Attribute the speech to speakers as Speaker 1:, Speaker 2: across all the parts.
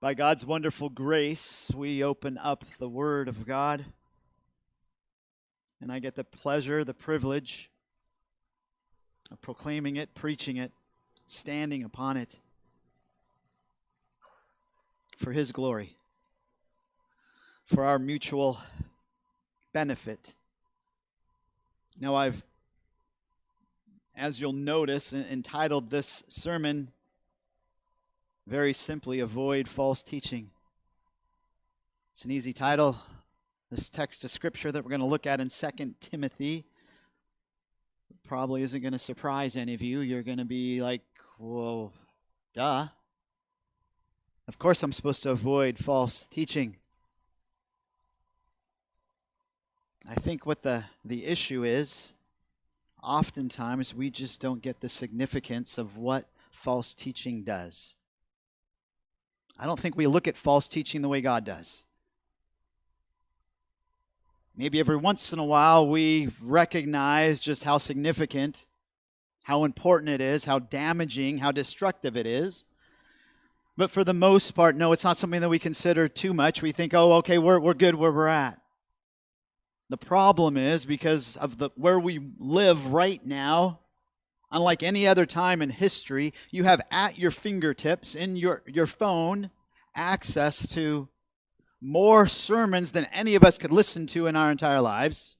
Speaker 1: By God's wonderful grace, we open up the Word of God. And I get the pleasure, the privilege of proclaiming it, preaching it, standing upon it for His glory, for our mutual benefit. Now, I've, as you'll notice, entitled this sermon very simply, avoid false teaching. It's an easy title. This text of scripture that we're going to look at in 2 Timothy probably isn't going to surprise any of you. You're going to be like, whoa, duh. Of course, I'm supposed to avoid false teaching. I think what the, the issue is, oftentimes we just don't get the significance of what false teaching does. I don't think we look at false teaching the way God does. Maybe every once in a while we recognize just how significant, how important it is, how damaging, how destructive it is. But for the most part, no, it's not something that we consider too much. We think, oh, okay, we're, we're good where we're at. The problem is because of the where we live right now, Unlike any other time in history, you have at your fingertips in your, your phone access to more sermons than any of us could listen to in our entire lives,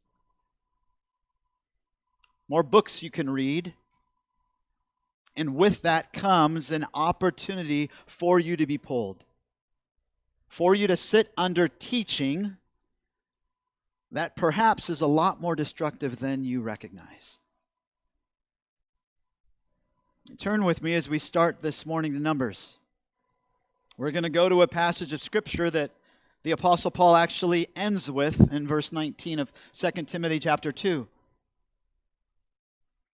Speaker 1: more books you can read. And with that comes an opportunity for you to be pulled, for you to sit under teaching that perhaps is a lot more destructive than you recognize. Turn with me as we start this morning to Numbers. We're going to go to a passage of Scripture that the Apostle Paul actually ends with in verse 19 of 2 Timothy chapter 2.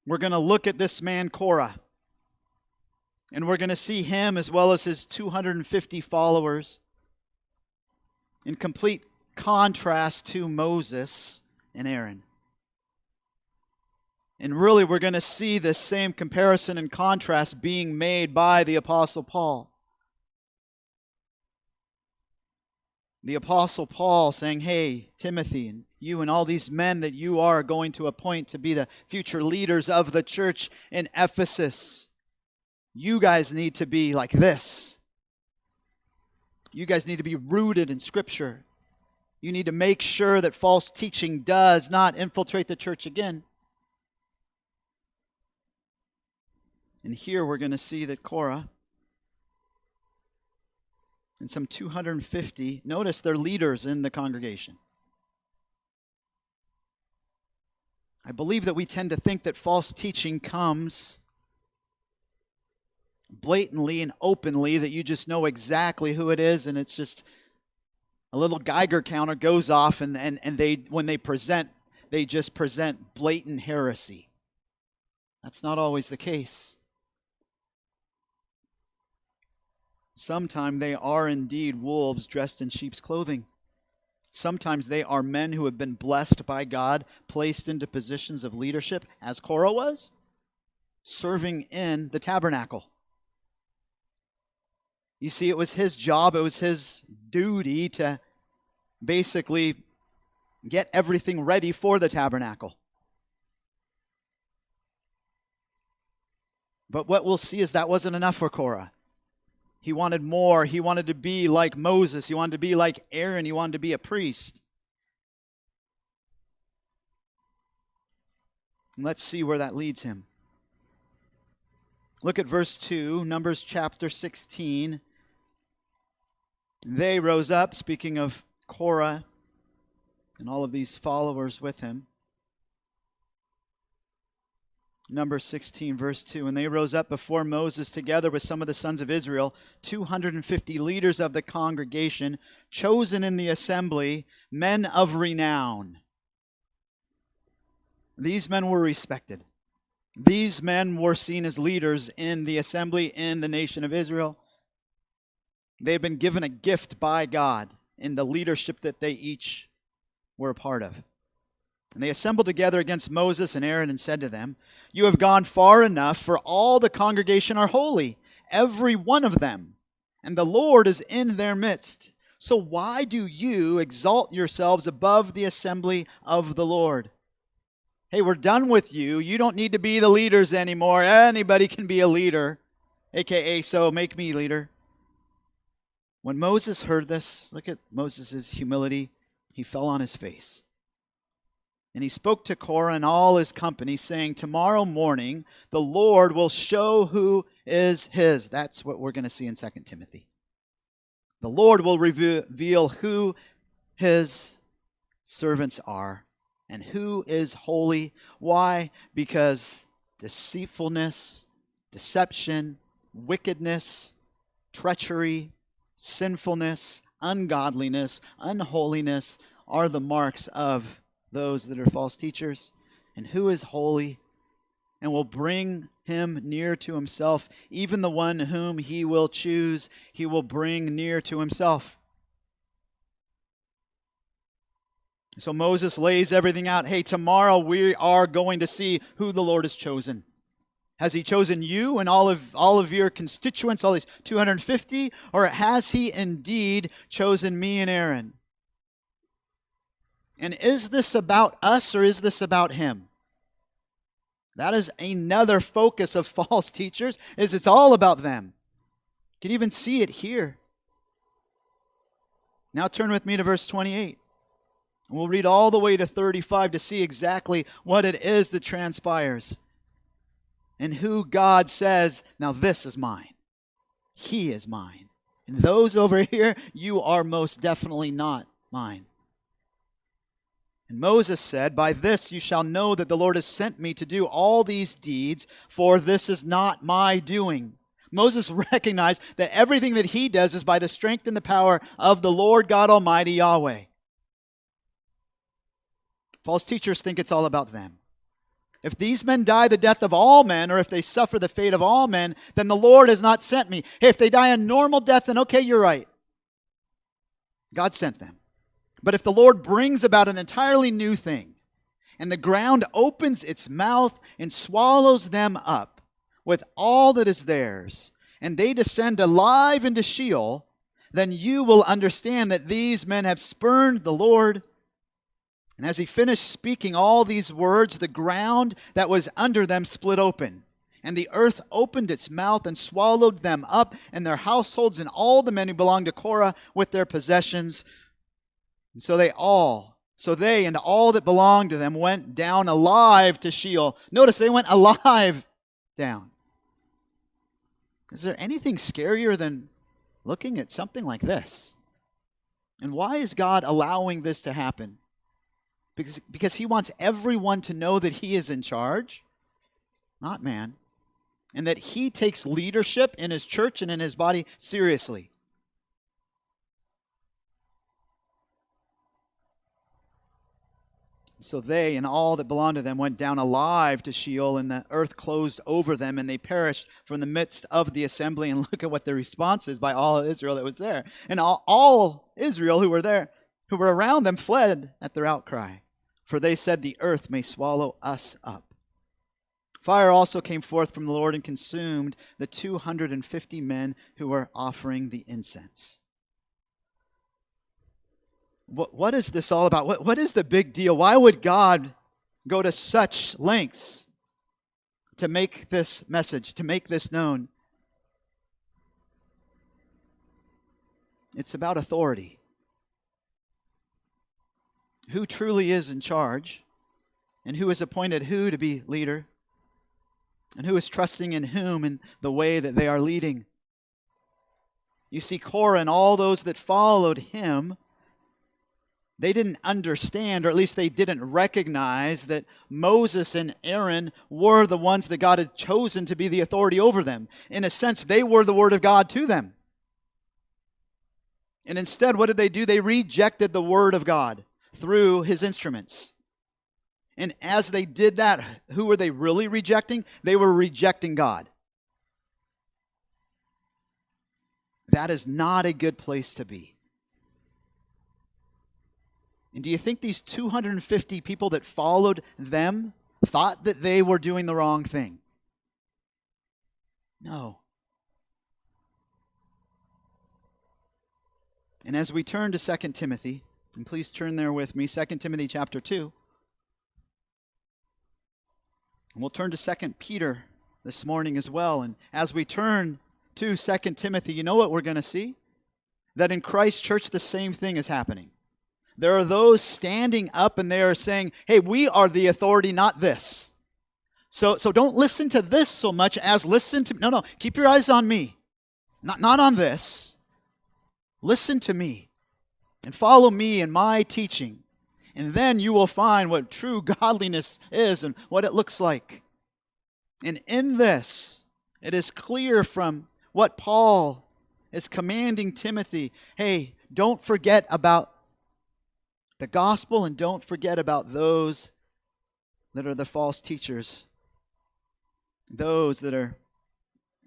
Speaker 1: We're going to look at this man, Korah, and we're going to see him as well as his 250 followers in complete contrast to Moses and Aaron. And really, we're going to see this same comparison and contrast being made by the Apostle Paul. The Apostle Paul saying, Hey, Timothy, and you and all these men that you are going to appoint to be the future leaders of the church in Ephesus, you guys need to be like this. You guys need to be rooted in Scripture. You need to make sure that false teaching does not infiltrate the church again. And here we're going to see that Korah and some 250, notice they're leaders in the congregation. I believe that we tend to think that false teaching comes blatantly and openly, that you just know exactly who it is, and it's just a little Geiger counter goes off, and, and, and they when they present, they just present blatant heresy. That's not always the case. Sometimes they are indeed wolves dressed in sheep's clothing. Sometimes they are men who have been blessed by God, placed into positions of leadership, as Korah was, serving in the tabernacle. You see, it was his job, it was his duty to basically get everything ready for the tabernacle. But what we'll see is that wasn't enough for Korah. He wanted more. He wanted to be like Moses. He wanted to be like Aaron. He wanted to be a priest. And let's see where that leads him. Look at verse 2, Numbers chapter 16. They rose up, speaking of Korah and all of these followers with him. Number 16, verse 2. And they rose up before Moses together with some of the sons of Israel, 250 leaders of the congregation, chosen in the assembly, men of renown. These men were respected. These men were seen as leaders in the assembly in the nation of Israel. They had been given a gift by God in the leadership that they each were a part of. And they assembled together against Moses and Aaron and said to them, You have gone far enough, for all the congregation are holy, every one of them. and the Lord is in their midst. So why do you exalt yourselves above the assembly of the Lord? Hey, we're done with you. You don't need to be the leaders anymore. Anybody can be a leader, aka, so make me leader. When Moses heard this, look at Moses' humility. He fell on his face. And he spoke to Korah and all his company, saying, Tomorrow morning the Lord will show who is his. That's what we're going to see in 2 Timothy. The Lord will reveal who his servants are and who is holy. Why? Because deceitfulness, deception, wickedness, treachery, sinfulness, ungodliness, unholiness are the marks of those that are false teachers, and who is holy and will bring him near to himself, even the one whom he will choose, he will bring near to himself. So Moses lays everything out. Hey, tomorrow we are going to see who the Lord has chosen. Has he chosen you and all of all of your constituents, all these 250, or has he indeed chosen me and Aaron? And is this about us or is this about him? That is another focus of false teachers is it's all about them. You can even see it here. Now turn with me to verse 28. And We'll read all the way to 35 to see exactly what it is that transpires and who God says, Now this is mine. He is mine. And those over here, you are most definitely not mine. And Moses said, By this you shall know that the Lord has sent me to do all these deeds, for this is not my doing. Moses recognized that everything that he does is by the strength and the power of the Lord God Almighty Yahweh. False teachers think it's all about them. If these men die the death of all men, or if they suffer the fate of all men, then the Lord has not sent me. Hey, if they die a normal death, then okay, you're right. God sent them. But if the Lord brings about an entirely new thing, and the ground opens its mouth and swallows them up with all that is theirs, and they descend alive into Sheol, then you will understand that these men have spurned the Lord. And as he finished speaking all these words, the ground that was under them split open. And the earth opened its mouth and swallowed them up and their households and all the men who belonged to Korah with their possessions. And so they all, so they and all that belonged to them went down alive to Sheol. Notice they went alive down. Is there anything scarier than looking at something like this? And why is God allowing this to happen? Because, because He wants everyone to know that He is in charge, not man, and that He takes leadership in His church and in His body seriously. So they and all that belonged to them went down alive to Sheol, and the earth closed over them, and they perished from the midst of the assembly. And look at what the response is by all Israel that was there. And all, all Israel who were there, who were around them, fled at their outcry. For they said, The earth may swallow us up. Fire also came forth from the Lord and consumed the 250 men who were offering the incense what, what is this all about? What, what is the big deal? Why would God go to such lengths to make this message, to make this known? It's about authority. Who truly is in charge, and who has appointed who to be leader, and who is trusting in whom in the way that they are leading. You see, Korah and all those that followed him they didn't understand, or at least they didn't recognize, that Moses and Aaron were the ones that God had chosen to be the authority over them. In a sense, they were the Word of God to them. And instead, what did they do? They rejected the Word of God through His instruments. And as they did that, who were they really rejecting? They were rejecting God. That is not a good place to be. And do you think these 250 people that followed them thought that they were doing the wrong thing? No. And as we turn to 2 Timothy, and please turn there with me, 2 Timothy chapter 2. And we'll turn to 2 Peter this morning as well. And as we turn to 2 Timothy, you know what we're going to see? That in Christ Church, the same thing is happening. There are those standing up and they are saying, hey, we are the authority, not this. So, so don't listen to this so much as listen to, no, no, keep your eyes on me. Not, not on this. Listen to me and follow me and my teaching. And then you will find what true godliness is and what it looks like. And in this, it is clear from what Paul is commanding Timothy hey, don't forget about the gospel and don't forget about those that are the false teachers, those that are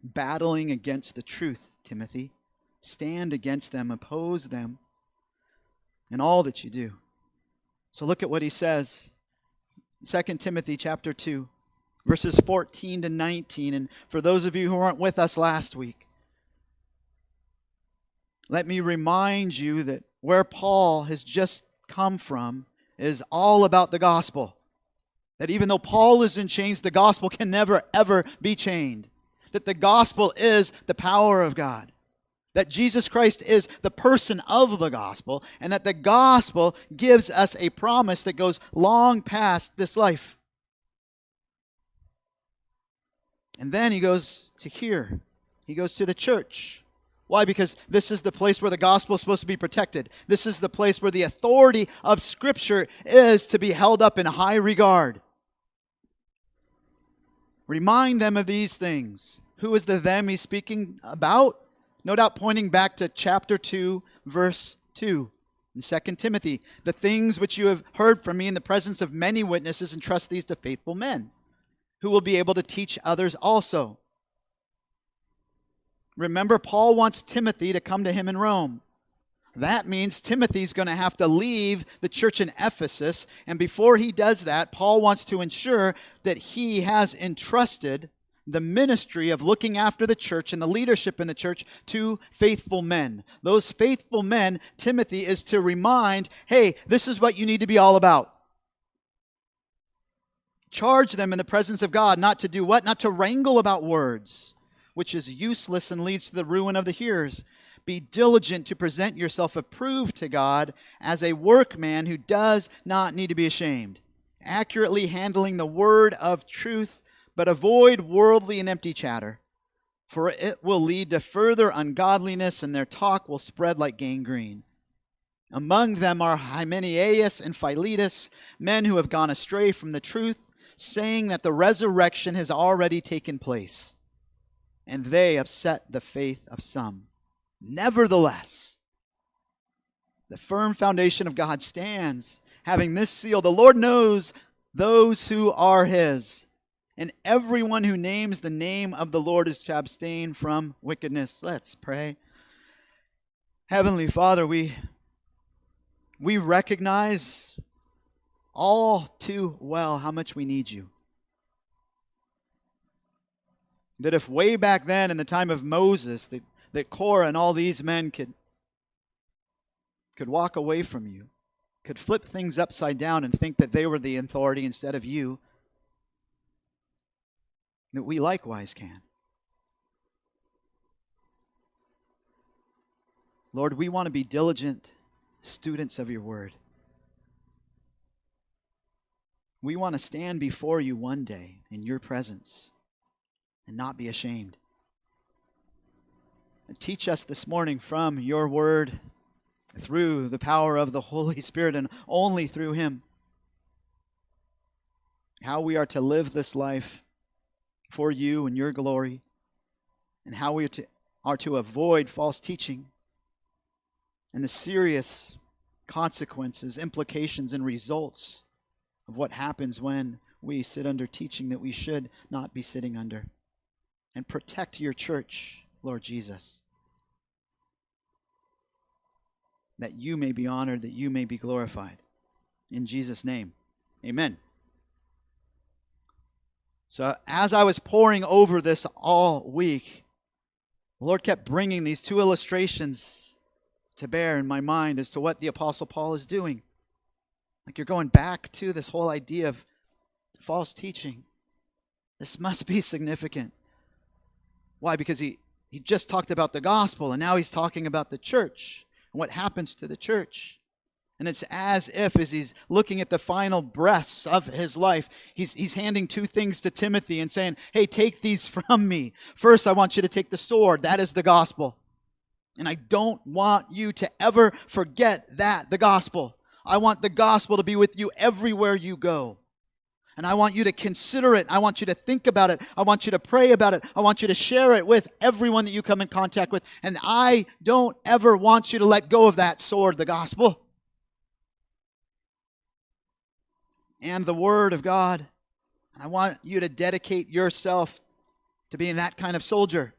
Speaker 1: battling against the truth, Timothy. Stand against them, oppose them in all that you do. So look at what he says. 2 Timothy chapter 2 verses 14 to 19 and for those of you who weren't with us last week let me remind you that where Paul has just come from is all about the gospel. That even though Paul is in chains, the gospel can never, ever be chained. That the gospel is the power of God. That Jesus Christ is the person of the gospel, and that the gospel gives us a promise that goes long past this life. And then he goes to here, he goes to the church. Why? Because this is the place where the gospel is supposed to be protected. This is the place where the authority of Scripture is to be held up in high regard. Remind them of these things. Who is the them he's speaking about? No doubt pointing back to chapter 2, verse 2 in 2 Timothy. The things which you have heard from me in the presence of many witnesses, entrust these to faithful men who will be able to teach others also. Remember, Paul wants Timothy to come to him in Rome. That means Timothy's going to have to leave the church in Ephesus. And before he does that, Paul wants to ensure that he has entrusted the ministry of looking after the church and the leadership in the church to faithful men. Those faithful men, Timothy is to remind hey, this is what you need to be all about. Charge them in the presence of God not to do what? Not to wrangle about words which is useless and leads to the ruin of the hearers. Be diligent to present yourself approved to God as a workman who does not need to be ashamed, accurately handling the word of truth, but avoid worldly and empty chatter, for it will lead to further ungodliness, and their talk will spread like gangrene. Among them are Hymenaeus and Philetus, men who have gone astray from the truth, saying that the resurrection has already taken place and they upset the faith of some. Nevertheless, the firm foundation of God stands, having this seal the Lord knows those who are his. And everyone who names the name of the Lord is to abstain from wickedness. Let's pray. Heavenly Father, we, we recognize all too well how much we need you. That if way back then in the time of Moses, that, that Korah and all these men could, could walk away from you, could flip things upside down and think that they were the authority instead of you, that we likewise can. Lord, we want to be diligent students of your word. We want to stand before you one day in your presence and not be ashamed. Teach us this morning from your word through the power of the Holy Spirit and only through Him how we are to live this life for you and your glory, and how we are to, are to avoid false teaching and the serious consequences, implications, and results of what happens when we sit under teaching that we should not be sitting under and protect your church, Lord Jesus. That you may be honored, that you may be glorified. In Jesus' name, amen. So, as I was poring over this all week, the Lord kept bringing these two illustrations to bear in my mind as to what the Apostle Paul is doing. Like you're going back to this whole idea of false teaching. This must be significant. Why? Because he, he just talked about the gospel and now he's talking about the church and what happens to the church. And it's as if, as he's looking at the final breaths of his life, he's, he's handing two things to Timothy and saying, Hey, take these from me. First, I want you to take the sword. That is the gospel. And I don't want you to ever forget that, the gospel. I want the gospel to be with you everywhere you go. And I want you to consider it. I want you to think about it. I want you to pray about it. I want you to share it with everyone that you come in contact with. And I don't ever want you to let go of that sword, the gospel. And the word of God. And I want you to dedicate yourself to being that kind of soldier.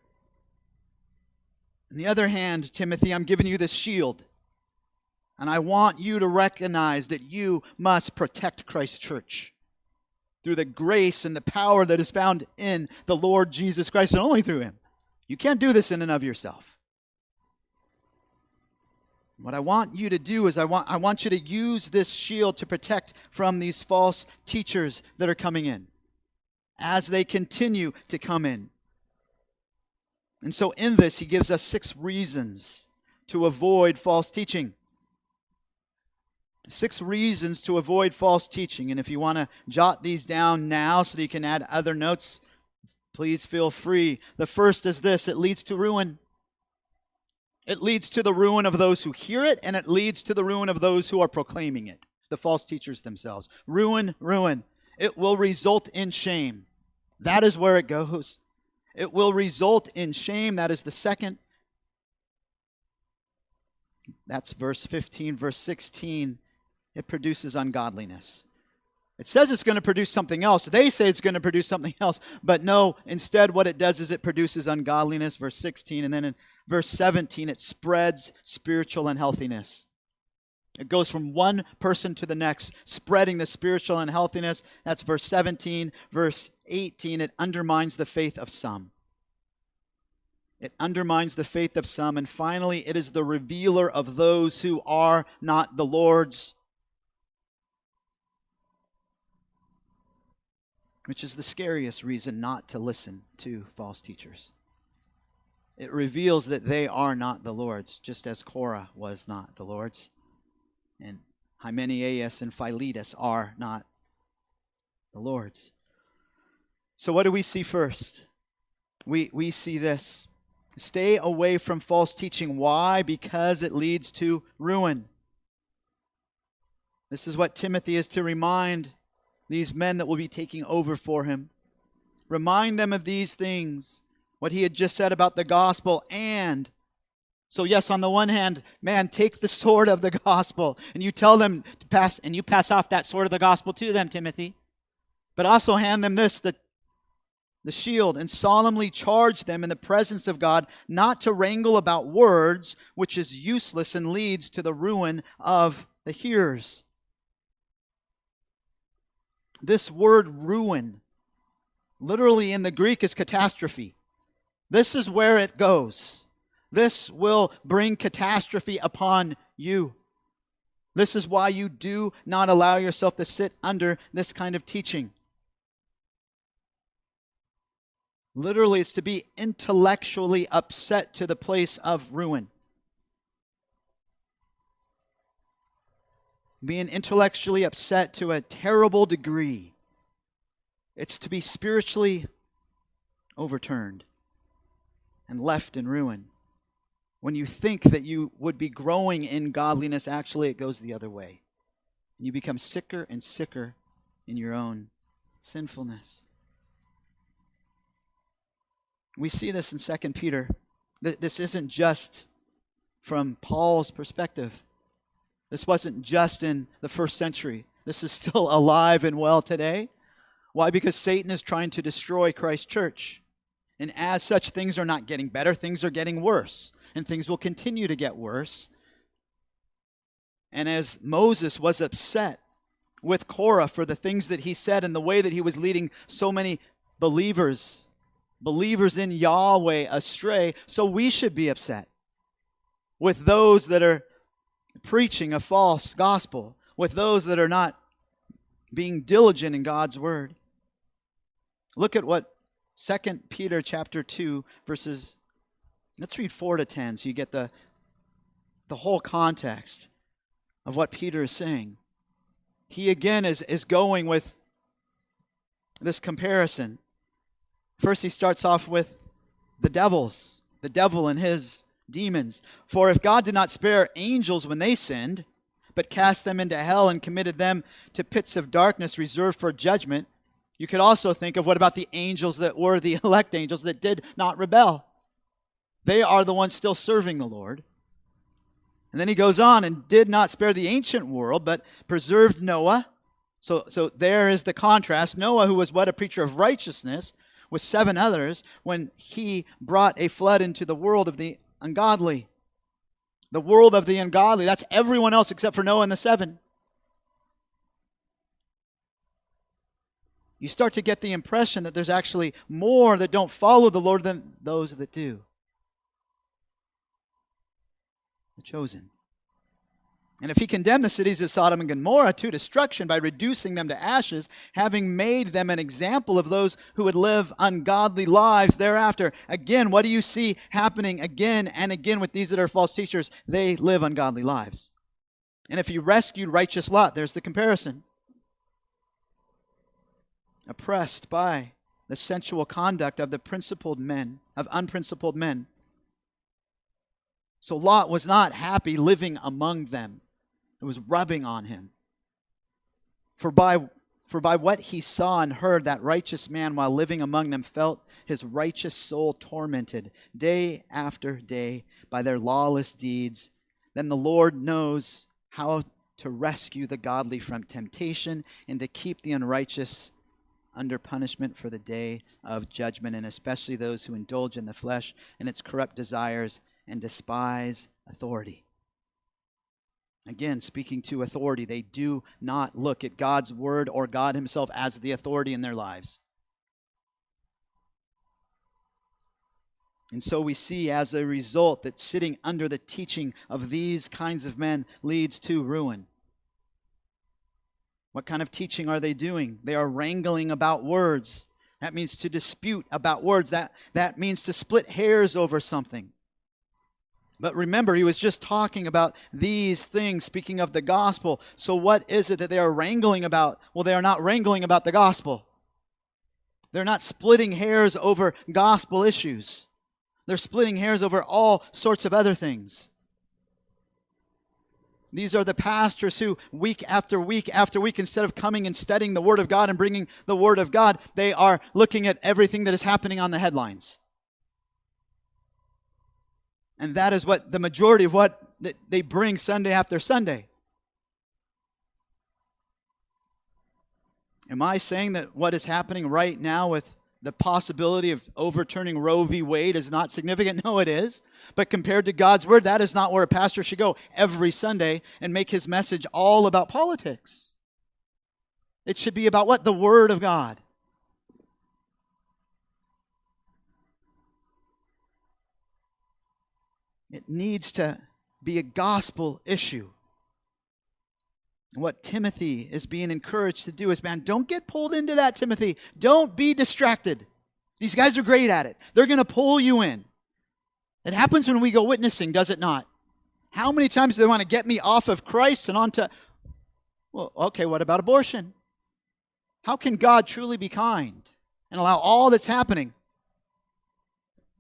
Speaker 1: On the other hand, Timothy, I'm giving you this shield. And I want you to recognize that you must protect Christ's church through the grace and the power that is found in the Lord Jesus Christ and only through him. You can't do this in and of yourself. What I want you to do is I want, I want you to use this shield to protect from these false teachers that are coming in as they continue to come in. And so, in this, he gives us six reasons to avoid false teaching. Six reasons to avoid false teaching. And if you want to jot these down now so that you can add other notes, please feel free. The first is this it leads to ruin. It leads to the ruin of those who hear it, and it leads to the ruin of those who are proclaiming it, the false teachers themselves. Ruin, ruin. It will result in shame. That is where it goes. It will result in shame. That is the second. That's verse 15. Verse 16 it produces ungodliness. It says it's going to produce something else. They say it's going to produce something else. But no, instead, what it does is it produces ungodliness, verse 16. And then in verse 17, it spreads spiritual unhealthiness. It goes from one person to the next, spreading the spiritual unhealthiness. That's verse 17. Verse 18, it undermines the faith of some. It undermines the faith of some. And finally, it is the revealer of those who are not the Lord's. Which is the scariest reason not to listen to false teachers. It reveals that they are not the Lord's, just as Korah was not the Lord's, and Hymenaeus and Philetus are not the Lord's. So, what do we see first? We, we see this. Stay away from false teaching. Why? Because it leads to ruin. This is what Timothy is to remind these men that will be taking over for him. Remind them of these things, what he had just said about the gospel, and so, yes, on the one hand, man, take the sword of the gospel and you tell them to pass, and you pass off that sword of the gospel to them, Timothy. But also hand them this, the, the shield, and solemnly charge them in the presence of God not to wrangle about words, which is useless and leads to the ruin of the hearers. This word ruin, literally in the Greek, is catastrophe. This is where it goes. This will bring catastrophe upon you. This is why you do not allow yourself to sit under this kind of teaching. Literally, it's to be intellectually upset to the place of ruin. Being intellectually upset to a terrible degree. It's to be spiritually overturned and left in ruin. When you think that you would be growing in godliness, actually it goes the other way. And you become sicker and sicker in your own sinfulness. We see this in 2 Peter. This isn't just from Paul's perspective. This wasn't just in the first century. This is still alive and well today. Why? Because Satan is trying to destroy Christ's church. And as such, things are not getting better, things are getting worse. And things will continue to get worse. And as Moses was upset with Korah for the things that he said and the way that he was leading so many believers, believers in Yahweh astray, so we should be upset. with those that are preaching a false gospel, with those that are not being diligent in God's word. Look at what 2 Peter chapter 2 verses let's read 4 to 10 so you get the the whole context of what Peter is saying. He again is, is going with this comparison. First, he starts off with the devils, the devil and his demons. For if God did not spare angels when they sinned, but cast them into hell and committed them to pits of darkness reserved for judgment, you could also think of what about the angels that were the elect angels that did not rebel? They are the ones still serving the Lord. And then he goes on and did not spare the ancient world, but preserved Noah. So, so there is the contrast. Noah, who was what? A preacher of righteousness, with seven others, when he brought a flood into the world of the ungodly. The world of the ungodly. That's everyone else except for Noah and the seven. You start to get the impression that there's actually more that don't follow the Lord than those that do. the chosen. And if he condemned the cities of Sodom and Gomorrah to destruction by reducing them to ashes, having made them an example of those who would live ungodly lives thereafter, again, what do you see happening again and again with these that are false teachers? They live ungodly lives. And if he rescued righteous Lot, there's the comparison. Oppressed by the sensual conduct of the principled men, of unprincipled men. So Lot was not happy living among them. It was rubbing on him. For by, for by what he saw and heard, that righteous man, while living among them, felt his righteous soul tormented day after day by their lawless deeds. Then the Lord knows how to rescue the godly from temptation and to keep the unrighteous under punishment for the day of judgment, and especially those who indulge in the flesh and its corrupt desires and despise authority. Again, speaking to authority, they do not look at God's word or God Himself as the authority in their lives. And so we see as a result that sitting under the teaching of these kinds of men leads to ruin. What kind of teaching are they doing? They are wrangling about words. That means to dispute about words. That, that means to split hairs over something. But remember, he was just talking about these things, speaking of the gospel. So, what is it that they are wrangling about? Well, they are not wrangling about the gospel. They're not splitting hairs over gospel issues, they're splitting hairs over all sorts of other things. These are the pastors who, week after week after week, instead of coming and studying the Word of God and bringing the Word of God, they are looking at everything that is happening on the headlines. And that is what the majority of what they bring Sunday after Sunday. Am I saying that what is happening right now with the possibility of overturning Roe v. Wade is not significant? No, it is. But compared to God's word, that is not where a pastor should go every Sunday and make his message all about politics. It should be about what? The word of God. It needs to be a gospel issue. What Timothy is being encouraged to do is, man, don't get pulled into that, Timothy. Don't be distracted. These guys are great at it. They're going to pull you in. It happens when we go witnessing, does it not? How many times do they want to get me off of Christ and onto, well, okay, what about abortion? How can God truly be kind and allow all that's happening?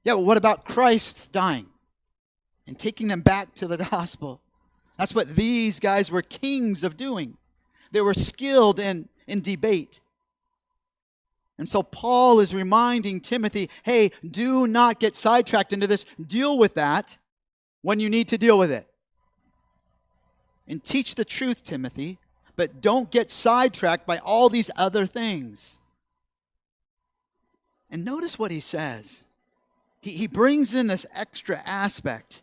Speaker 1: Yeah, well, what about Christ dying? And taking them back to the gospel. That's what these guys were kings of doing. They were skilled in, in debate. And so Paul is reminding Timothy hey, do not get sidetracked into this. Deal with that when you need to deal with it. And teach the truth, Timothy, but don't get sidetracked by all these other things. And notice what he says. He, he brings in this extra aspect.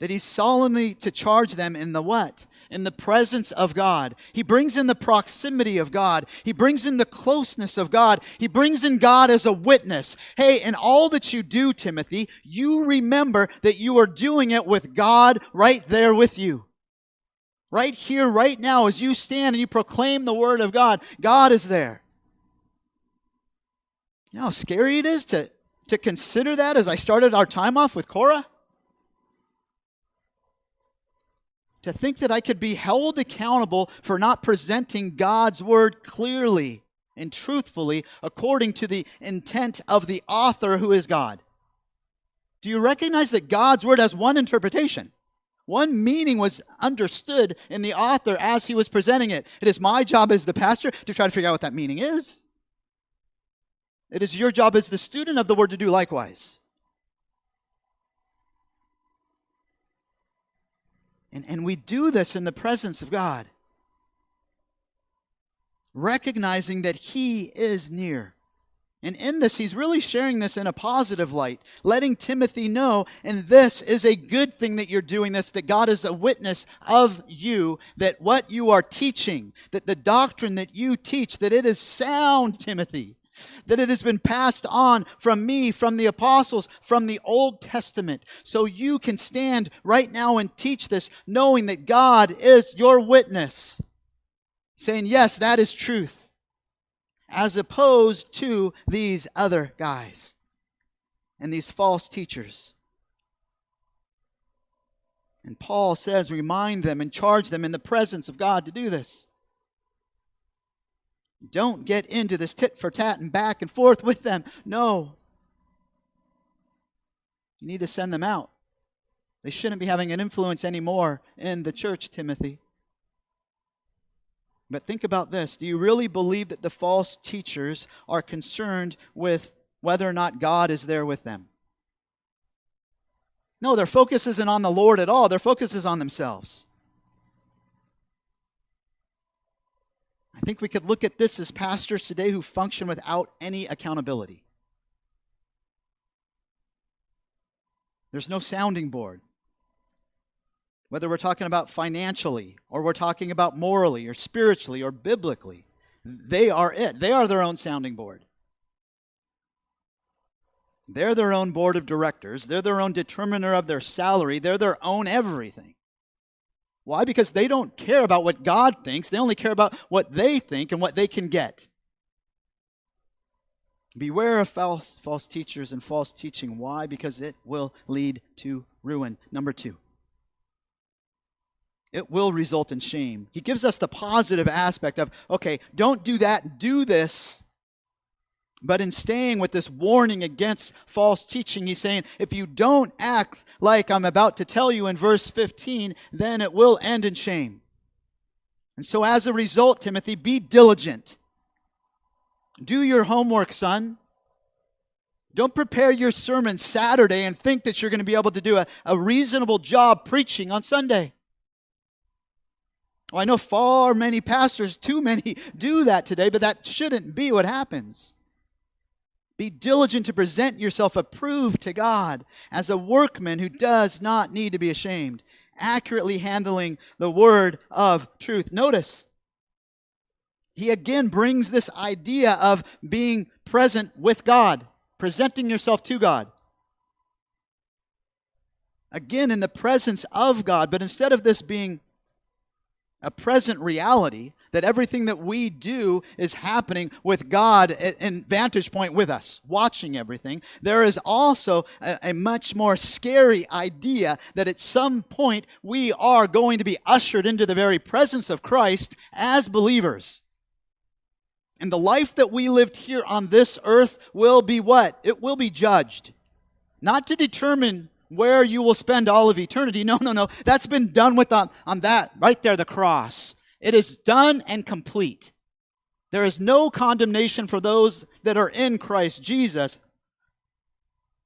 Speaker 1: That he's solemnly to charge them in the what? In the presence of God. He brings in the proximity of God. He brings in the closeness of God. He brings in God as a witness. Hey, in all that you do, Timothy, you remember that you are doing it with God right there with you. Right here, right now, as you stand and you proclaim the word of God, God is there. You know how scary it is to, to consider that as I started our time off with Korah? To think that I could be held accountable for not presenting God's word clearly and truthfully according to the intent of the author who is God. Do you recognize that God's word has one interpretation? One meaning was understood in the author as he was presenting it. It is my job as the pastor to try to figure out what that meaning is. It is your job as the student of the word to do likewise. And, and we do this in the presence of God, recognizing that He is near. And in this, he's really sharing this in a positive light, letting Timothy know, and this is a good thing that you're doing this, that God is a witness of you, that what you are teaching, that the doctrine that you teach, that it is sound, Timothy that it has been passed on from me, from the apostles, from the Old Testament. So you can stand right now and teach this, knowing that God is your witness, saying, Yes, that is truth, as opposed to these other guys and these false teachers. And Paul says, remind them and charge them in the presence of God to do this. Don't get into this tit for tat and back and forth with them. No. You need to send them out. They shouldn't be having an influence anymore in the church, Timothy. But think about this. Do you really believe that the false teachers are concerned with whether or not God is there with them? No, their focus isn't on the Lord at all. Their focus is on themselves. I think we could look at this as pastors today who function without any accountability. There's no sounding board. Whether we're talking about financially, or we're talking about morally, or spiritually, or biblically, they are it. They are their own sounding board. They're their own board of directors. They're their own determiner of their salary. They're their own everything. Why? Because they don't care about what God thinks, they only care about what they think and what they can get. Beware of false, false teachers and false teaching. Why? Because it will lead to ruin. Number two, it will result in shame. He gives us the positive aspect of, okay, don't do that, do this. But in staying with this warning against false teaching, he's saying, if you don't act like I'm about to tell you in verse 15, then it will end in shame. And so, as a result, Timothy, be diligent. Do your homework, son. Don't prepare your sermon Saturday and think that you're going to be able to do a, a reasonable job preaching on Sunday. Well, I know far many pastors, too many, do that today, but that shouldn't be what happens. Be diligent to present yourself approved to God as a workman who does not need to be ashamed, accurately handling the word of truth. Notice, he again brings this idea of being present with God, presenting yourself to God. Again, in the presence of God, but instead of this being a present reality, that everything that we do is happening with God in vantage point with us, watching everything. There is also a, a, much more scary idea that at some point we are going to be ushered into the very presence of Christ as believers. And the life that we lived here on this earth will be what? It will be judged. Not to determine where you will spend all of eternity. No, no, no. That's been done with on, on that, right there, the cross. It is done and complete. There is no condemnation for those that are in Christ Jesus.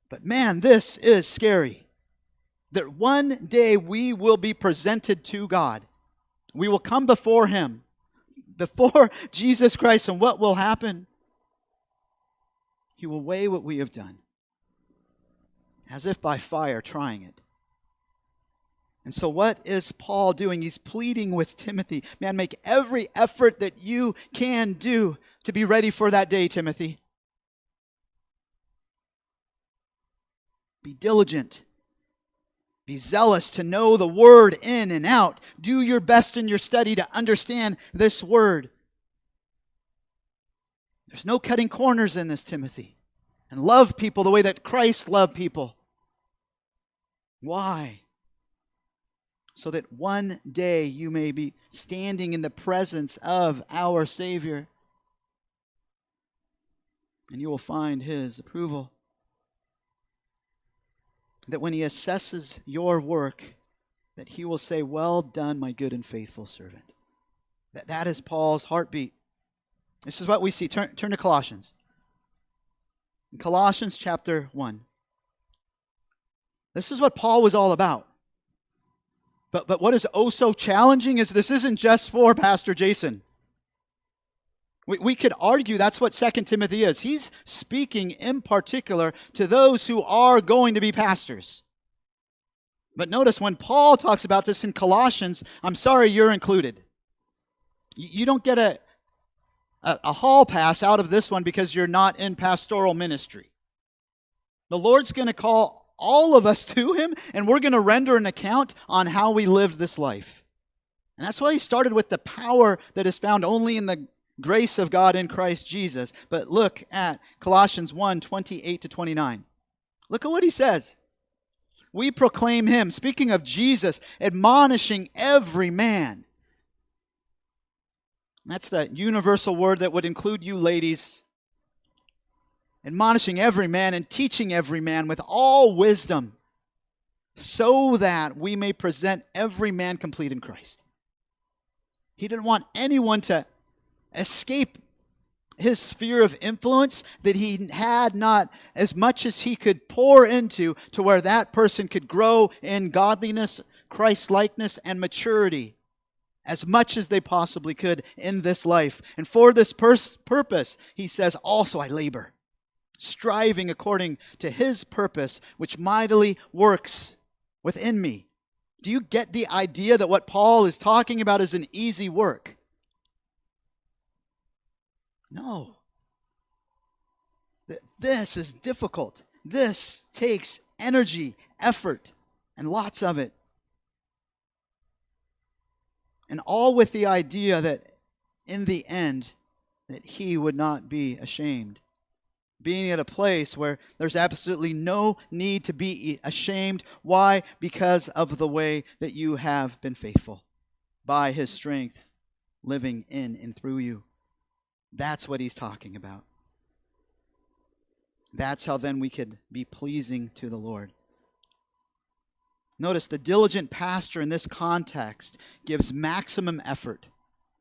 Speaker 1: But man, this is scary. That one day we will be presented to God. We will come before Him, before Jesus Christ, and what will happen? He will weigh what we have done, as if by fire trying it. And so, what is Paul doing? He's pleading with Timothy man, make every effort that you can do to be ready for that day, Timothy. Be diligent. Be zealous to know the word in and out. Do your best in your study to understand this word. There's no cutting corners in this, Timothy. And love people the way that Christ loved people. Why? So that one day you may be standing in the presence of our Savior and you will find His approval that when he assesses your work, that he will say, Well done, my good and faithful servant. That, that is Paul's heartbeat. This is what we see. Turn, turn to Colossians. In Colossians chapter 1. This is what Paul was all about. But, but what is oh so challenging is this isn't just for Pastor Jason. We, we could argue that's what Second Timothy is. He's speaking in particular to those who are going to be pastors. But notice when Paul talks about this in Colossians, I'm sorry, you're included. You don't get a, a, a hall pass out of this one because you're not in pastoral ministry. The Lord's going to call all of us to Him, and we're going to render an account on how we lived this life. And that's why He started with the power that is found only in the grace of God in Christ Jesus. But look at Colossians 1 28 to 29. Look at what he says. We proclaim him, speaking of Jesus, admonishing every man. That's that universal word that would include you ladies. Admonishing every man and teaching every man with all wisdom, so that we may present every man complete in Christ. He didn't want anyone to escape his sphere of influence that he had not as much as he could pour into to where that person could grow in godliness, Christ likeness, and maturity as much as they possibly could in this life. And for this pers- purpose, he says, also I labor, striving according to his purpose, which mightily works within me. Do you get the idea that what Paul is talking about is an easy work? No. This is difficult. This takes energy, effort, and lots of it. And all with the idea that in the end, that he would not be ashamed. Being at a place where there's absolutely no need to be ashamed. Why? Because of the way that you have been faithful by his strength living in and through you. That's what he's talking about. That's how then we could be pleasing to the Lord. Notice the diligent pastor in this context gives maximum effort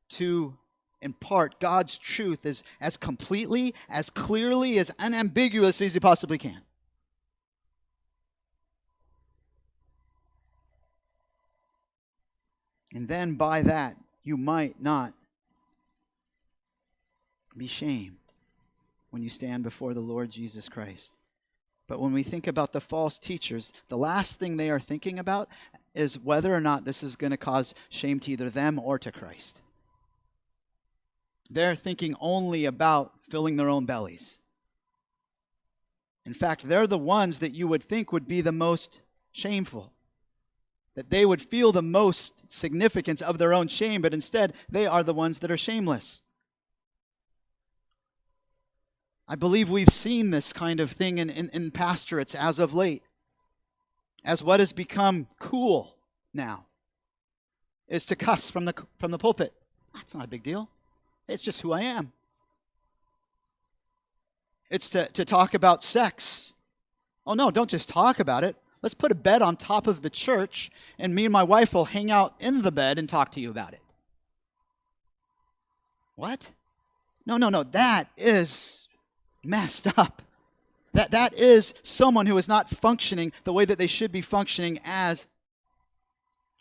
Speaker 1: to impart God's truth as, as completely, as clearly, as unambiguously as he possibly can. And then by that, you might not be shamed when you stand before the Lord Jesus Christ. But when we think about the false teachers, the last thing they are thinking about is whether or not this is going to cause shame to either them or to Christ. They're thinking only about filling their own bellies. In fact, they're the ones that you would think would be the most shameful, that they would feel the most significance of their own shame, but instead, they are the ones that are shameless. I believe we've seen this kind of thing in, in, in pastorates as of late. As what has become cool now is to cuss from the, from the pulpit. That's not a big deal. It's just who I am. It's to, to talk about sex. Oh, no, don't just talk about it. Let's put a bed on top of the church, and me and my wife will hang out in the bed and talk to you about it. What? No, no, no. That is messed up. That, that is someone who is not functioning the way that they should be functioning as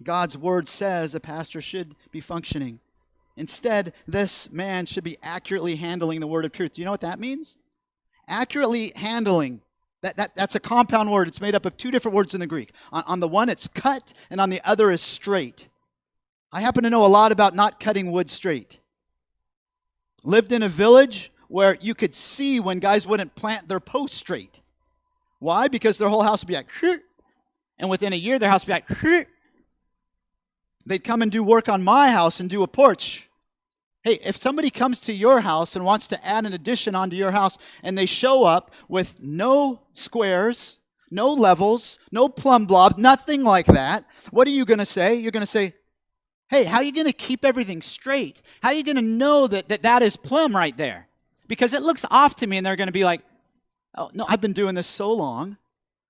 Speaker 1: God's word says a pastor should be functioning. Instead, this man should be accurately handling the word of truth. Do you know what that means? Accurately handling That, that, that's a compound word. It's made up of two different words in the Greek. On, on the one, it's cut, and on the other is straight. I happen to know a lot about not cutting wood straight. Lived in a village where you could see when guys wouldn't plant their posts straight. Why? Because their whole house would be like, and within a year, their house would be like, they'd come and do work on my house and do a porch. Hey, if somebody comes to your house and wants to add an addition onto your house and they show up with no squares, no levels, no plumb bobs, nothing like that, what are you going to say? You're going to say, hey, how are you going to keep everything straight? How are you going to know that, that that is plumb right there? Because it looks off to me and they're going to be like, oh, no, I've been doing this so long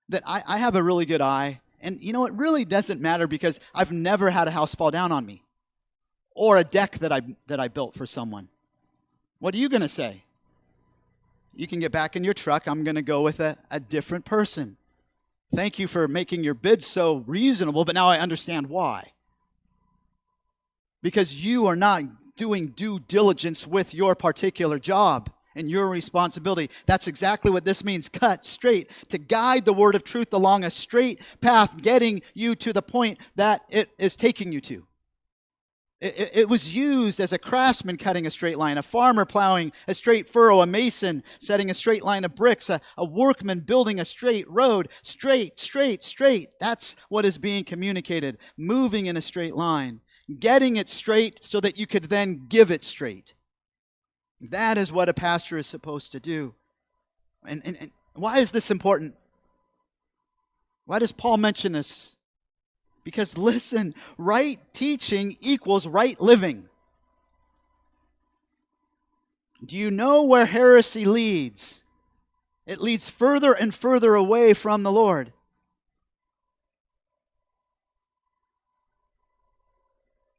Speaker 1: that I, I have a really good eye. And you know, it really doesn't matter because I've never had a house fall down on me or a deck that I, that I built for someone. What are you going to say? You can get back in your truck. I'm going to go with a, a different person. Thank you for making your bid so reasonable, but now I understand why. Because you are not doing due diligence with your particular job and your responsibility. That's exactly what this means. Cut straight to guide the word of truth along a straight path, getting you to the point that it is taking you to. It, it, was used as a craftsman cutting a straight line, a farmer plowing a straight furrow, a mason setting a straight line of bricks, a, a workman building a straight road. Straight, straight, straight. That's what is being communicated. Moving in a straight line, getting it straight so that you could then give it straight. That is what a pastor is supposed to do. And, and, and why is this important? Why does Paul mention this? Because listen, right teaching equals right living. Do you know where heresy leads? It leads further and further away from the Lord.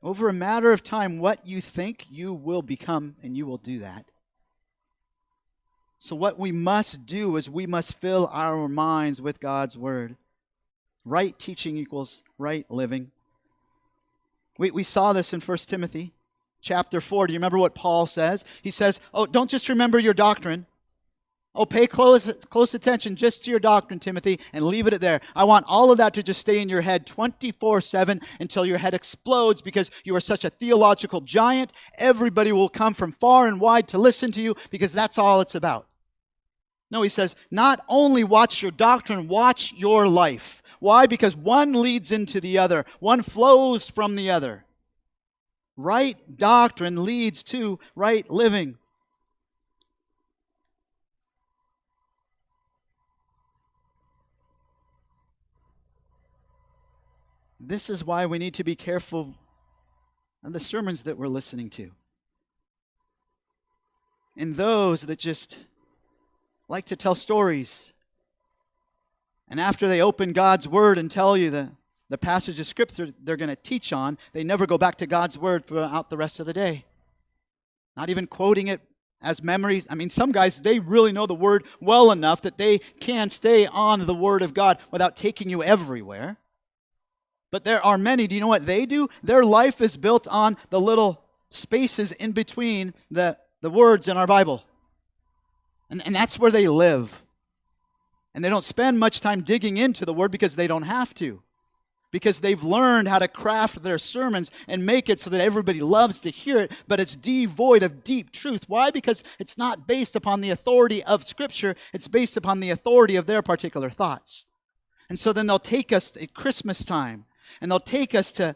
Speaker 1: Over a matter of time, what you think, you will become, and you will do that. So, what we must do is we must fill our minds with God's Word. Right teaching equals right living. We, we saw this in 1 Timothy chapter 4. Do you remember what Paul says? He says, Oh, don't just remember your doctrine, Oh, pay close, close attention just to your doctrine, Timothy, and leave it there. I want all of that to just stay in your head 24 7 until your head explodes because you are such a theological giant. Everybody will come from far and wide to listen to you because that's all it's about. No, he says, not only watch your doctrine, watch your life. Why? Because one leads into the other, one flows from the other. Right doctrine leads to right living. This is why we need to be careful of the sermons that we're listening to. And those that just like to tell stories. And after they open God's Word and tell you the, the passage of Scripture they're going to teach on, they never go back to God's Word throughout the rest of the day. Not even quoting it as memories. I mean, some guys, they really know the Word well enough that they can stay on the Word of God without taking you everywhere. But there are many, do you know what they do? Their life is built on the little spaces in between the, the words in our Bible. And, and that's where they live. And they don't spend much time digging into the word because they don't have to. Because they've learned how to craft their sermons and make it so that everybody loves to hear it, but it's devoid of deep truth. Why? Because it's not based upon the authority of Scripture, it's based upon the authority of their particular thoughts. And so then they'll take us at Christmas time and they'll take us to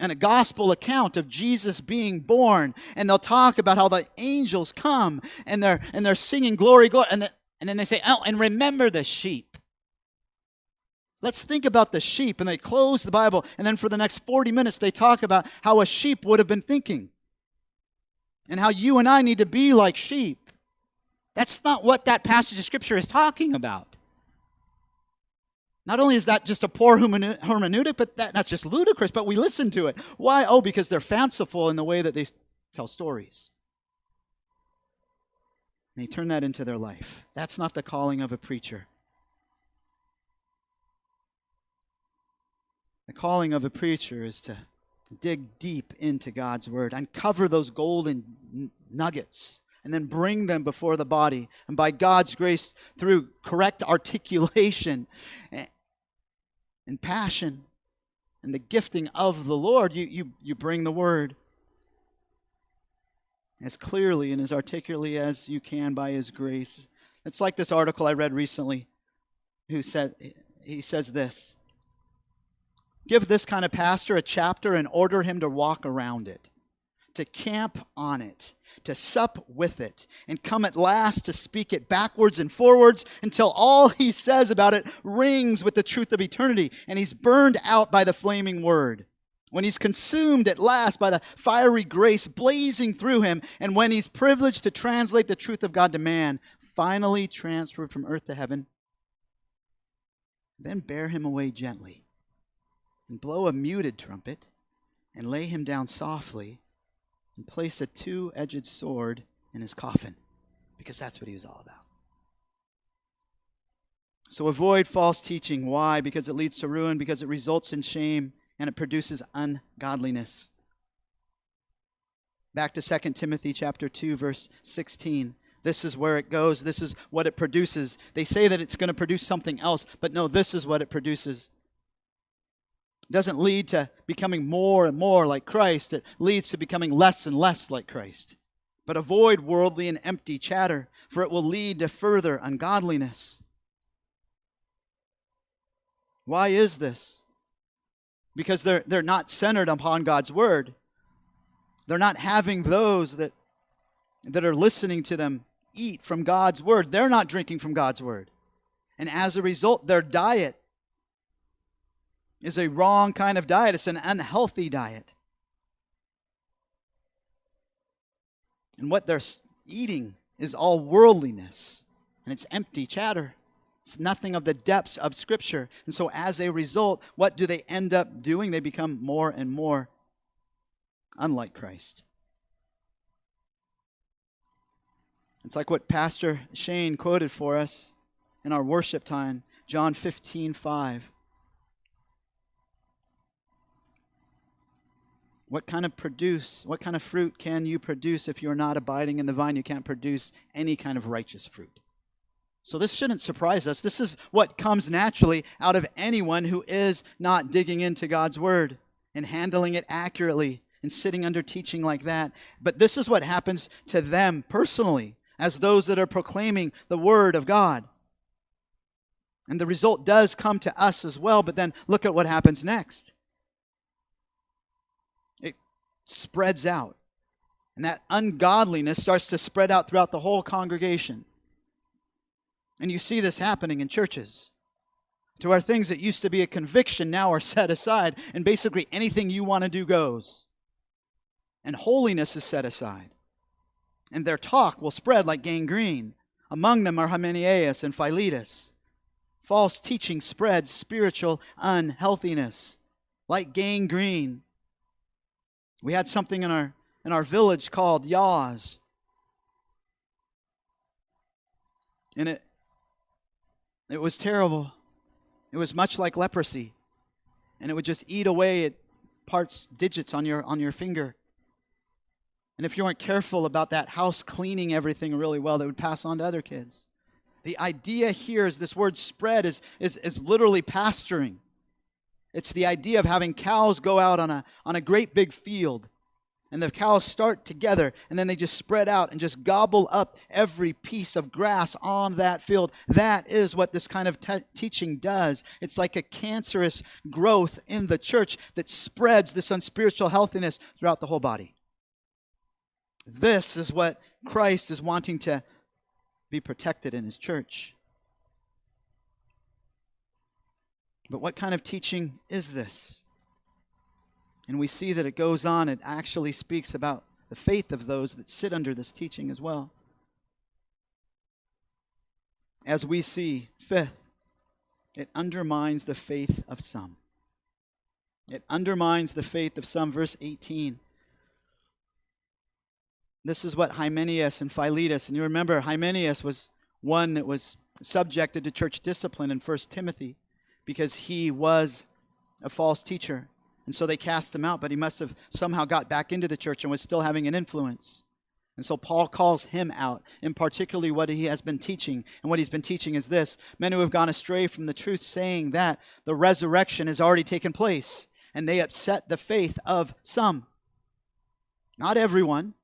Speaker 1: and a gospel account of Jesus being born, and they'll talk about how the angels come and they're and they're singing glory, glory, and, the, and then they say, oh, and remember the sheep. Let's think about the sheep, and they close the Bible, and then for the next 40 minutes they talk about how a sheep would have been thinking, and how you and I need to be like sheep. That's not what that passage of scripture is talking about. Not only is that just a poor hermeneutic, but that, that's just ludicrous, but we listen to it. Why? Oh, because they're fanciful in the way that they tell stories. And they turn that into their life. That's not the calling of a preacher. The calling of a preacher is to dig deep into God's word, uncover those golden nuggets and then bring them before the body. And by God's grace, through correct articulation and passion and the gifting of the Lord, you, you, you bring the word as clearly and as articulately as you can by His grace. It's like this article I read recently who said, he says this Give this kind of pastor a chapter and order him to walk around it, to camp on it, to sup with it, and come at last to speak it backwards and forwards until all he says about it rings with the truth of eternity, and he's burned out by the flaming word. When he's consumed at last by the fiery grace blazing through him, and when he's privileged to translate the truth of God to man, finally transferred from earth to heaven, then bear him away gently, and blow a muted trumpet, and lay him down softly, and place a two edged sword in his coffin, because that's what he was all about. So avoid false teaching. Why? Because it leads to ruin, because it results in shame, and it produces ungodliness. Back to 2 Timothy chapter 2 verse 16. This is where it goes. This is what it produces. They say that it's going to produce something else, but no, this is what it produces. It doesn't lead to becoming more and more like Christ, it leads to becoming less and less like Christ. But avoid worldly and empty chatter, for it will lead to further ungodliness. Why is this? Because they're, they're not centered upon God's word. They're not having those that, that are listening to them eat from God's word. They're not drinking from God's word. And as a result, their diet is a wrong kind of diet, it's an unhealthy diet. And what they're eating is all worldliness, and it's empty chatter. Nothing of the depths of Scripture. And so, as a result, what do they end up doing? They become more and more unlike Christ. It's like what Pastor Shane quoted for us in our worship time, John 15, 5. What kind of produce, what kind of fruit can you produce if you're not abiding in the vine? You can't produce any kind of righteous fruit. So this shouldn't surprise us. This is what comes naturally out of anyone who is not digging into God's word and handling it accurately and sitting under teaching like that. But this is what happens to them personally as those that are proclaiming the word of God. And the result does come to us as well, but then look at what happens next. It spreads out. And that ungodliness starts to spread out throughout the whole congregation. And you see this happening in churches. To where things that used to be a conviction now are set aside, and basically anything you want to do goes. And holiness is set aside and their talk will spread like gangrene. Among them are Hymenaeus and Philetus. False teaching spreads spiritual unhealthiness like gangrene. We had something in our in our village called yaws. And it it was terrible. It was much like leprosy. And it would just eat away at parts digits on your on your finger. And if you weren't careful about that house cleaning everything really well, that would pass on to other kids. The idea here is this word spread is, is, is literally pasturing. It's the idea of having cows go out on a, on a great big field. And the cows start together, and then they just spread out and just gobble up every piece of grass on that field. That is what this kind of te- teaching does. It's like a cancerous growth in the church that spreads this unspiritual healthiness throughout the whole body. This is what Christ is wanting to be protected in his church. But what kind of teaching is this? And we see that it goes on, it actually speaks about the faith of those that sit under this teaching as well. As we see, fifth, it undermines the faith of some. It undermines the faith of some. Verse 18 this is what Hymenaeus and Philetus, and you remember Hymenaeus was one that was subjected to church discipline in 1 Timothy because he was a false teacher. And so they cast him out, but he must have somehow got back into the church and was still having an influence. And so Paul calls him out, and particularly what he has been teaching. And what he's been teaching is this men who have gone astray from the truth, saying that the resurrection has already taken place, and they upset the faith of some. Not everyone.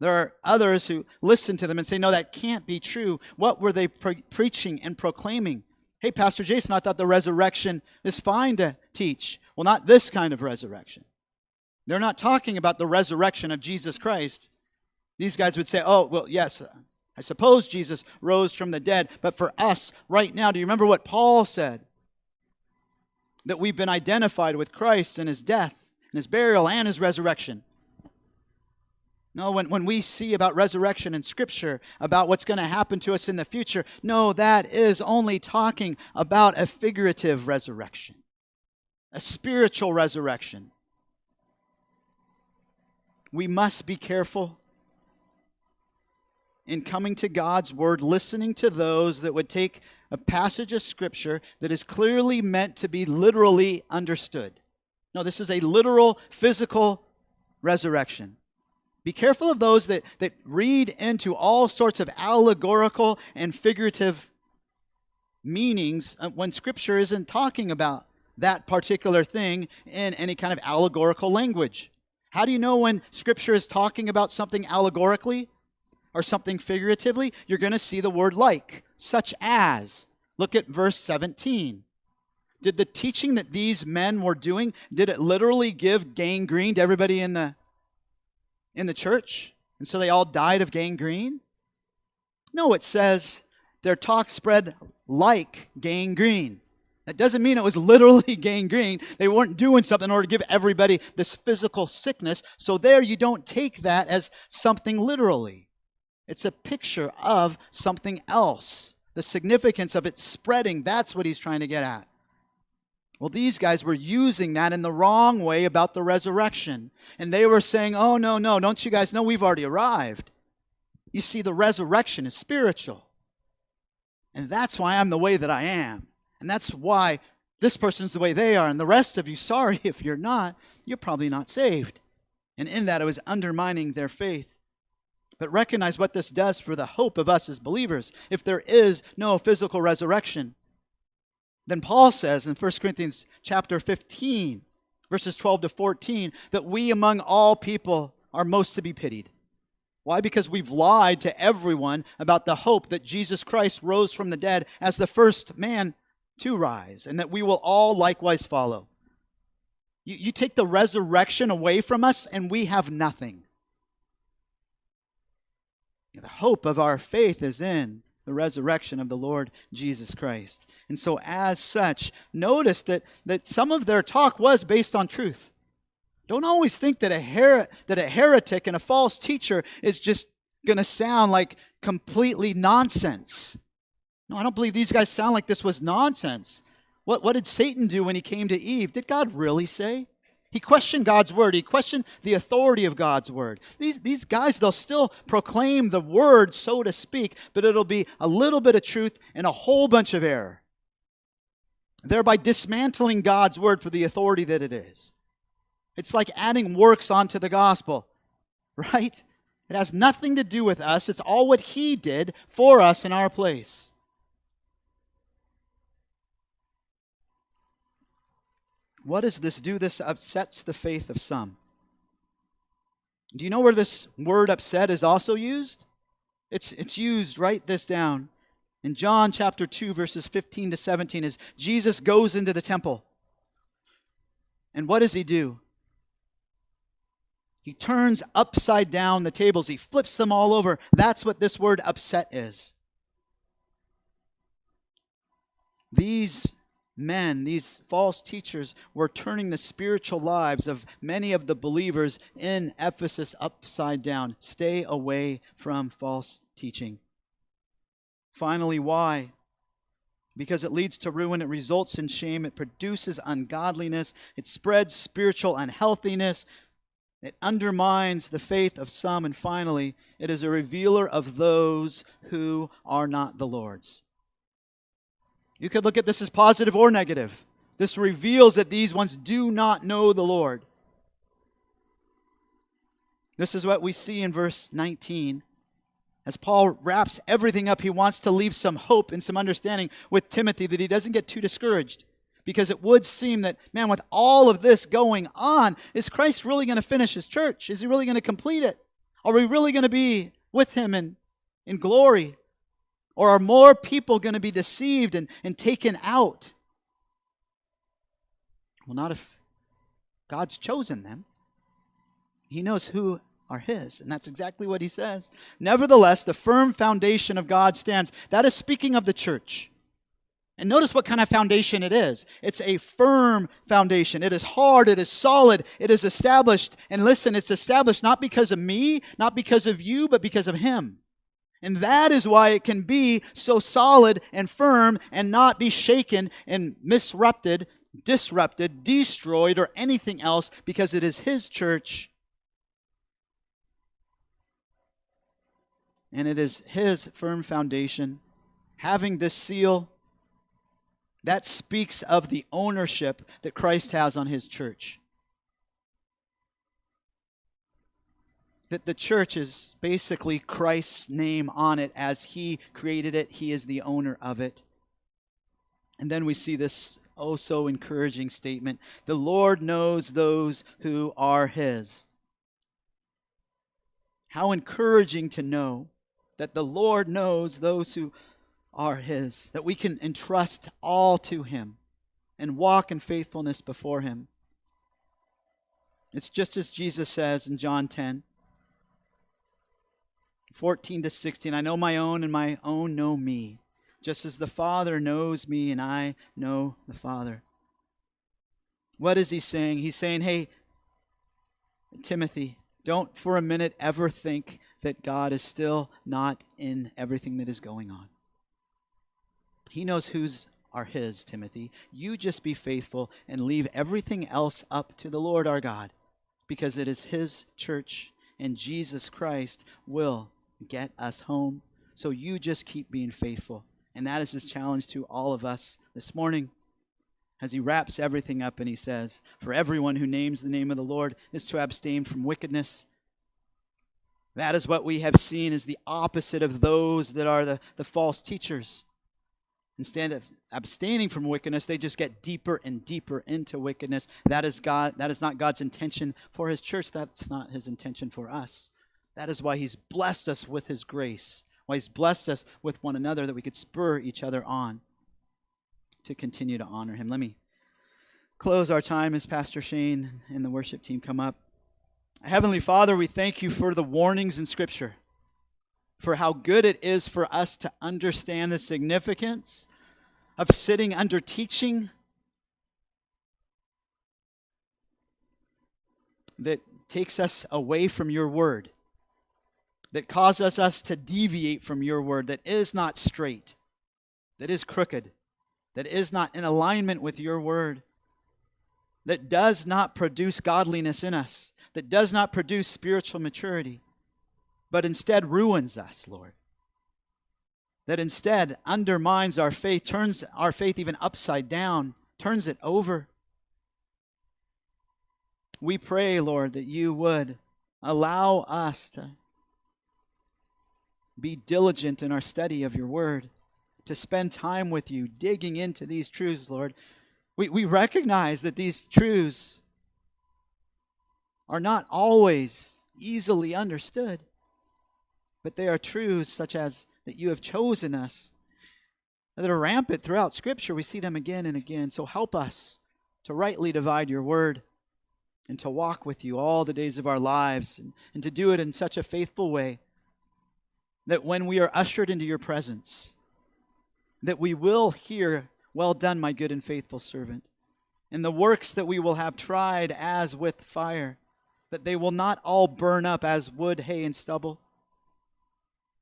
Speaker 1: There are others who listen to them and say, no, that can't be true. What were they pre- preaching and proclaiming? Hey, Pastor Jason, I thought the resurrection is fine to teach. Well, not this kind of resurrection. They're not talking about the resurrection of Jesus Christ. These guys would say, oh, well, yes, uh, I suppose Jesus rose from the dead, but for us right now, do you remember what Paul said? That we've been identified with Christ and his death, and his burial, and his resurrection. No, when, when we see about resurrection in Scripture, about what's going to happen to us in the future, no, that is only talking about a figurative resurrection, a spiritual resurrection. We must be careful in coming to God's Word, listening to those that would take a passage of Scripture that is clearly meant to be literally understood. No, this is a literal, physical resurrection. Be careful of those that, that read into all sorts of allegorical and figurative meanings uh, when Scripture isn't talking about that particular thing in any kind of allegorical language. How do you know when Scripture is talking about something allegorically? or something figuratively, you're going to see the word like, such as. Look at verse 17. Did the teaching that these men were doing, did it literally give gangrene to everybody in the in the church? And so they all died of gangrene? No, it says their talk spread like gangrene. That doesn't mean it was literally gangrene. They weren't doing something in order to give everybody this physical sickness. So there you don't take that as something literally. It's a picture of something else. The significance of it spreading, that's what he's trying to get at. Well, these guys were using that in the wrong way about the resurrection. And they were saying, oh, no, no, don't you guys know we've already arrived? You see, the resurrection is spiritual. And that's why I'm the way that I am. And that's why this person's the way they are. And the rest of you, sorry if you're not, you're probably not saved. And in that, it was undermining their faith but recognize what this does for the hope of us as believers. If there is no physical resurrection, then Paul says in 1 Corinthians chapter 15, verses 12 to 14, that we among all people are most to be pitied. Why? Because we've lied to everyone about the hope that Jesus Christ rose from the dead as the first man to rise, and that we will all likewise follow. You, you take the resurrection away from us, and we have nothing. The hope of our faith is in the resurrection of the Lord Jesus Christ. And so, as such, notice that, that some of their talk was based on truth. Don't always think that a, her- that a heretic and a false teacher is just going to sound like completely nonsense. No, I don't believe these guys sound like this was nonsense. What, what did Satan do when he came to Eve? Did God really say? He questioned God's word. He questioned the authority of God's word. These, these guys, they'll still proclaim the word, so to speak, but it'll be a little bit of truth and a whole bunch of error, thereby dismantling God's word for the authority that it is. It's like adding works onto the gospel, right? It has nothing to do with us. It's all what He did for us in our place. What does this do? This upsets the faith of some. Do you know where this word upset is also used? It's, it's used, write this down. In John chapter 2, verses 15 to 17, as Jesus goes into the temple. And what does he do? He turns upside down the tables, he flips them all over. That's what this word upset is. These men, these false teachers, were turning the spiritual lives of many of the believers in Ephesus upside down. Stay away from false teaching. Finally, why? Because it leads to ruin, it results in shame, it produces ungodliness, it spreads spiritual unhealthiness, it undermines the faith of some, and finally, it is a revealer of those who are not the Lord's. You could look at this as positive or negative. This reveals that these ones do not know the Lord. This is what we see in verse 19. As Paul wraps everything up, he wants to leave some hope and some understanding with Timothy that he doesn't get too discouraged. Because it would seem that, man, with all of this going on, is Christ really going to finish his church? Is he really going to complete it? Are we really going to be with him in, in glory? Or are more people going to be deceived and, and taken out? Well, not if God's chosen them. He knows who are his. And that's exactly what he says. Nevertheless, the firm foundation of God stands. That is speaking of the church. And notice what kind of foundation it is. It's a firm foundation. It is hard. It is solid. It is established. And listen, it's established not because of me, not because of you, but because of him. And that is why it can be so solid and firm and not be shaken and misrupted, disrupted, destroyed, or anything else because it is his church and it is his firm foundation. Having this seal, that speaks of the ownership that Christ has on his church. That the church is basically Christ's name on it as he created it, he is the owner of it. And then we see this oh so encouraging statement the Lord knows those who are his. How encouraging to know that the Lord knows those who are His, that we can entrust all to Him and walk in faithfulness before Him. It's just as Jesus says in John 10 14 to 16 I know my own, and my own know me, just as the Father knows me, and I know the Father. What is he saying? He's saying, hey, Timothy, don't for a minute ever think that God is still not in everything that is going on. He knows whose are His, Timothy. You just be faithful and leave everything else up to the Lord our God because it is His church and Jesus Christ will get us home. So you just keep being faithful. And that is His challenge to all of us this morning as he wraps everything up and he says, For everyone who names the name of the Lord is to abstain from wickedness that is what we have seen is the opposite of those that are the, the false teachers. Instead of abstaining from wickedness, they just get deeper and deeper into wickedness. That is God, that is not God's intention for his church. That's not his intention for us. That is why he's blessed us with his grace, why he's blessed us with one another that we could spur each other on to continue to honor him. Let me close our time as Pastor Shane and the worship team come up. Heavenly Father, we thank you for the warnings in Scripture, for how good it is for us to understand the significance of sitting under teaching that takes us away from your word, that causes us to deviate from your word, that is not straight, that is crooked, that is not in alignment with your word, that does not produce godliness in us that does not produce spiritual maturity, but instead ruins us, Lord. That instead undermines our faith, turns our faith even upside down, turns it over. We pray, Lord, that you would allow us to be diligent in our study of your word, to spend time with you, digging into these truths, Lord. We, we recognize that these truths are not always easily understood, but they are truths such as that you have chosen us that are rampant throughout Scripture. We see them again and again. So help us to rightly divide your word and to walk with you all the days of our lives and, and to do it in such a faithful way that when we are ushered into your presence, that we will hear, Well done, my good and faithful servant. And the works that we will have tried as with fire that they will not all burn up as wood, hay, and stubble,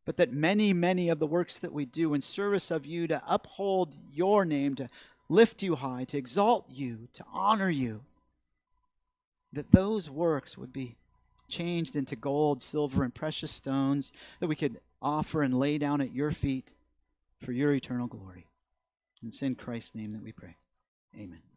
Speaker 1: but that many, many of the works that we do in service of you to uphold your name, to lift you high, to exalt you, to honor you, that those works would be changed into gold, silver, and precious stones that we could offer and lay down at your feet for your eternal glory. And it's in Christ's name that we pray. Amen.